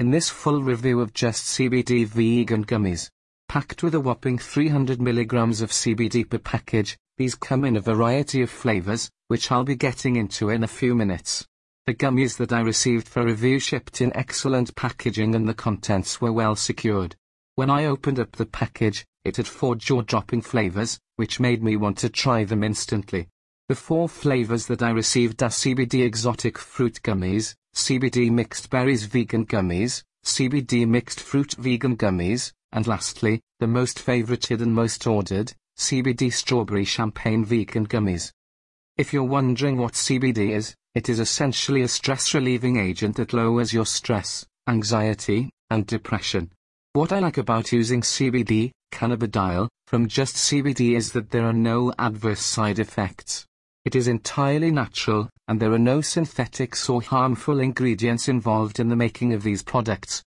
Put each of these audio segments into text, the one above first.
In this full review of just CBD vegan gummies, packed with a whopping 300 milligrams of CBD per package, these come in a variety of flavors, which I'll be getting into in a few minutes. The gummies that I received for review shipped in excellent packaging and the contents were well secured. When I opened up the package, it had four jaw-dropping flavors, which made me want to try them instantly. The four flavors that I received are CBD exotic fruit gummies, CBD mixed berries vegan gummies, CBD mixed fruit vegan gummies, and lastly, the most favorited and most ordered, CBD strawberry champagne vegan gummies. If you're wondering what CBD is, it is essentially a stress-relieving agent that lowers your stress, anxiety, and depression. What I like about using CBD, cannabidiol, from just CBD is that there are no adverse side effects. It is entirely natural, and there are no synthetics or harmful ingredients involved in the making of these products.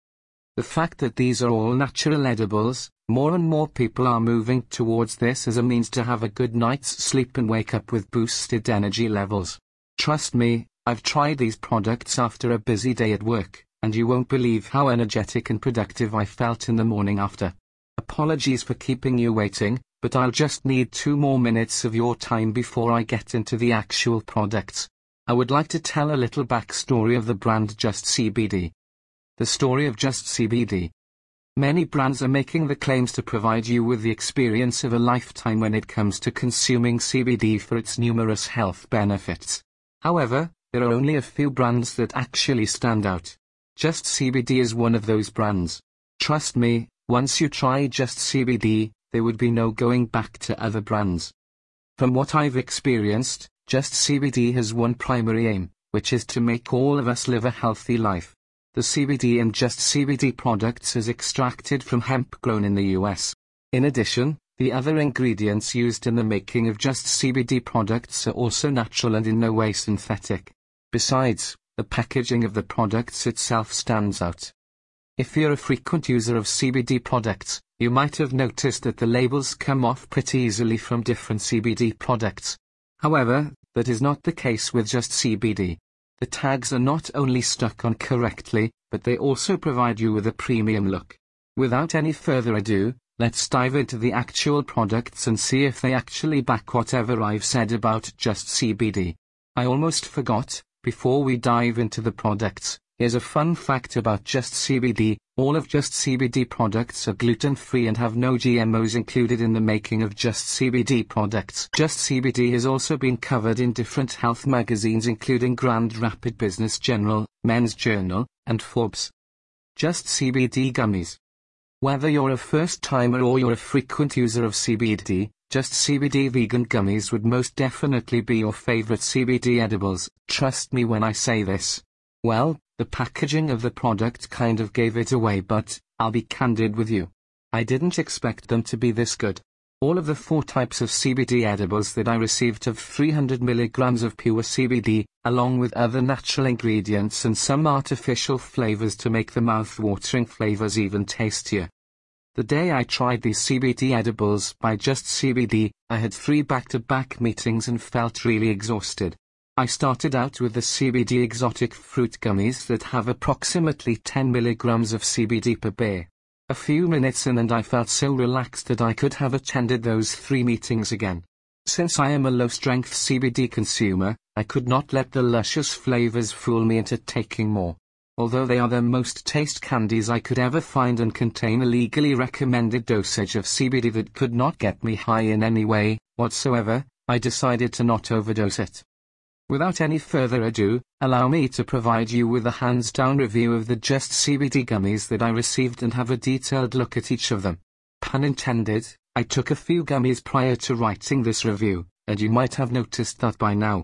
The fact that these are all natural edibles, more and more people are moving towards this as a means to have a good night's sleep and wake up with boosted energy levels. Trust me, I've tried these products after a busy day at work, and you won't believe how energetic and productive I felt in the morning after. Apologies for keeping you waiting, but I'll just need two more minutes of your time before I get into the actual products. I would like to tell a little backstory of the brand Just CBD. The story of Just CBD. Many brands are making the claims to provide you with the experience of a lifetime when it comes to consuming CBD for its numerous health benefits. However, there are only a few brands that actually stand out. Just CBD is one of those brands. Trust me, once you try Just CBD, there would be no going back to other brands. From what I've experienced, Just CBD has one primary aim, which is to make all of us live a healthy life. The CBD in Just CBD products is extracted from hemp grown in the US. In addition, the other ingredients used in the making of Just CBD products are also natural and in no way synthetic. Besides, the packaging of the products itself stands out. If you're a frequent user of CBD products, you might have noticed that the labels come off pretty easily from different CBD products. However, that is not the case with just CBD. The tags are not only stuck on correctly, but they also provide you with a premium look. Without any further ado, let's dive into the actual products and see if they actually back whatever I've said about just CBD. I almost forgot, before we dive into the products, here's a fun fact about Just CBD. All of Just CBD products are gluten-free and have no GMOs included in the making of Just CBD products. Just CBD has also been covered in different health magazines including Grand Rapid Business Journal, Men's Journal, and Forbes. Just CBD Gummies. Whether you're a first-timer or you're a frequent user of CBD, just CBD vegan gummies would most definitely be your favorite CBD edibles, trust me when I say this. Well, the packaging of the product kind of gave it away but, I'll be candid with you. I didn't expect them to be this good. All of the four types of CBD edibles that I received have 300 milligrams of pure CBD, along with other natural ingredients and some artificial flavors to make the mouth-watering flavors even tastier. The day I tried these CBD edibles by Just CBD, I had three back-to-back meetings and felt really exhausted. I started out with the CBD exotic fruit gummies that have approximately 10 milligrams of CBD per bear. A few minutes in and I felt so relaxed that I could have attended those three meetings again. Since I am a low-strength CBD consumer, I could not let the luscious flavors fool me into taking more. Although they are the most taste candies I could ever find and contain a legally recommended dosage of CBD that could not get me high in any way whatsoever, I decided to not overdose it. Without any further ado, allow me to provide you with a hands-down review of the Just CBD gummies that I received and have a detailed look at each of them. Pun intended, I took a few gummies prior to writing this review, and you might have noticed that by now.